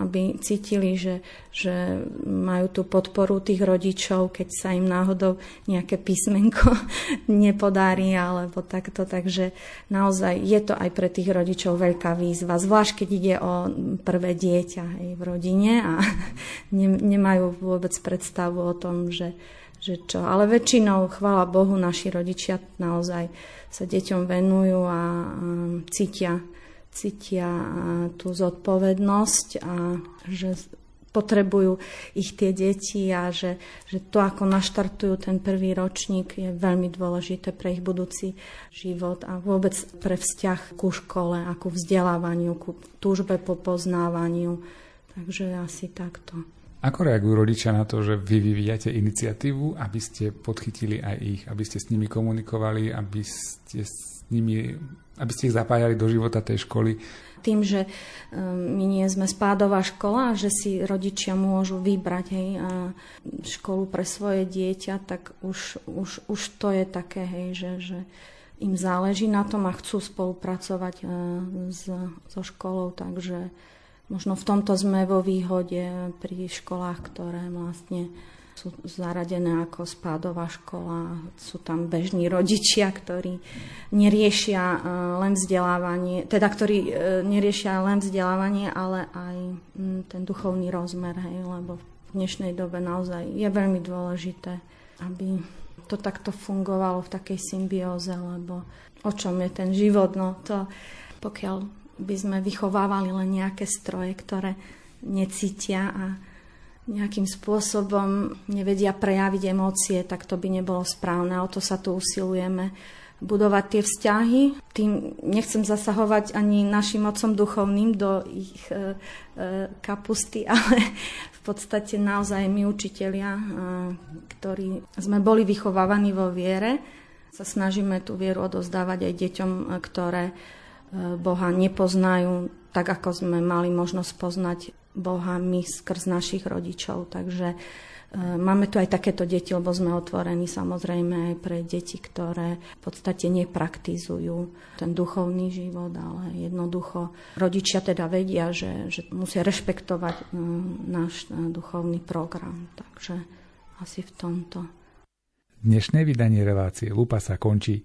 aby cítili, že, že majú tú podporu tých rodičov, keď sa im náhodou nejaké písmenko nepodarí alebo takto. Takže naozaj je to aj pre tých rodičov veľká výzva, zvlášť keď ide o prvé dieťa aj v rodine a nemajú vôbec predstavu o tom, že, že čo. Ale väčšinou, chvála Bohu, naši rodičia naozaj sa deťom venujú a, a cítia cítia tú zodpovednosť a že potrebujú ich tie deti a že, že to, ako naštartujú ten prvý ročník, je veľmi dôležité pre ich budúci život a vôbec pre vzťah ku škole a ku vzdelávaniu, ku túžbe po poznávaniu. Takže asi takto. Ako reagujú rodičia na to, že vy vyvíjate iniciatívu, aby ste podchytili aj ich, aby ste s nimi komunikovali, aby ste s nimi, aby ste ich zapájali do života tej školy? Tým, že um, my nie sme spádová škola, že si rodičia môžu vybrať hej, školu pre svoje dieťa, tak už, už, už to je také, hej, že, že im záleží na tom a chcú spolupracovať uh, s, so školou, takže Možno v tomto sme vo výhode pri školách, ktoré vlastne sú zaradené ako spádová škola. Sú tam bežní rodičia, ktorí neriešia e, len vzdelávanie, teda ktorí e, neriešia len vzdelávanie, ale aj ten duchovný rozmer, hej, lebo v dnešnej dobe naozaj je veľmi dôležité, aby to takto fungovalo v takej symbióze, lebo o čom je ten život, no to pokiaľ by sme vychovávali len nejaké stroje, ktoré necítia a nejakým spôsobom nevedia prejaviť emócie, tak to by nebolo správne. O to sa tu usilujeme budovať tie vzťahy. Tým nechcem zasahovať ani našim otcom duchovným do ich e, e, kapusty, ale v podstate naozaj my učitelia, e, ktorí sme boli vychovávaní vo viere, sa snažíme tú vieru odozdávať aj deťom, ktoré Boha nepoznajú tak, ako sme mali možnosť poznať Boha my skrz našich rodičov. Takže e, máme tu aj takéto deti, lebo sme otvorení samozrejme aj pre deti, ktoré v podstate nepraktizujú ten duchovný život, ale jednoducho rodičia teda vedia, že, že musia rešpektovať e, náš e, duchovný program. Takže asi v tomto. Dnešné vydanie relácie Lupa sa končí.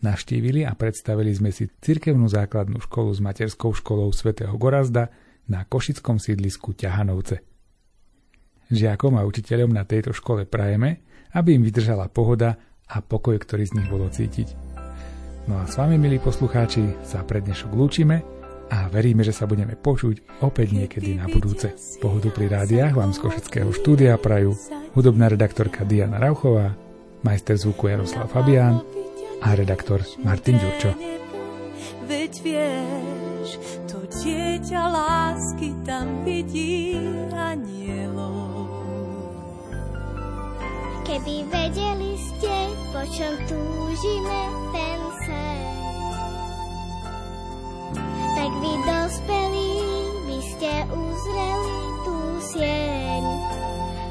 Navštívili a predstavili sme si cirkevnú základnú školu s materskou školou svätého Gorazda na košickom sídlisku Ťahanovce. Žiakom a učiteľom na tejto škole prajeme, aby im vydržala pohoda a pokoj, ktorý z nich bolo cítiť. No a s vami, milí poslucháči, sa pre dnešok lúčime a veríme, že sa budeme počuť opäť niekedy na budúce. Pohodu pri rádiách vám z Košického štúdia prajú hudobná redaktorka Diana Rauchová, majster zvuku Jaroslav Fabián a redaktor Martin Ďurčo. Veď vieš, to dieťa lásky tam vidí anielov. Keby vedeli ste, po čom túžime ten sen, tak vy dospelí by ste uzreli tú sieň.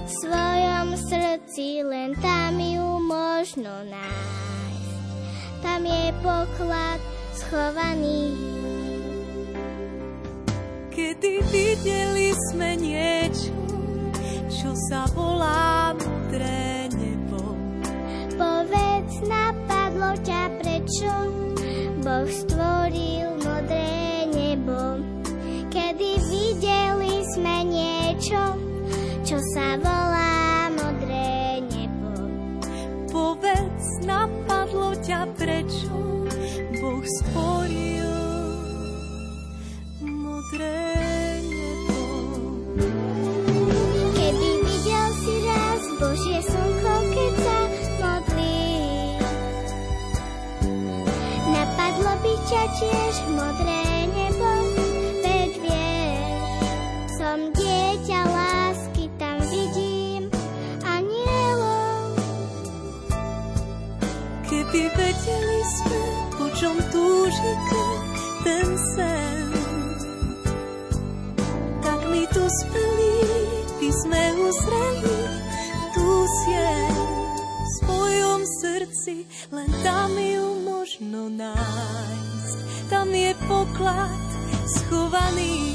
V svojom srdci len tam ju možno nájsť tam je poklad schovaný. Kedy videli sme niečo, čo sa volá modré nebo. Povedz, napadlo ťa prečo Boh stvoril modré nebo. Kedy videli sme niečo, čo sa volá modré nebo. Povedz, napadlo uzreli tú sieň. V svojom srdci len tam ju možno nájsť. Tam je poklad schovaný.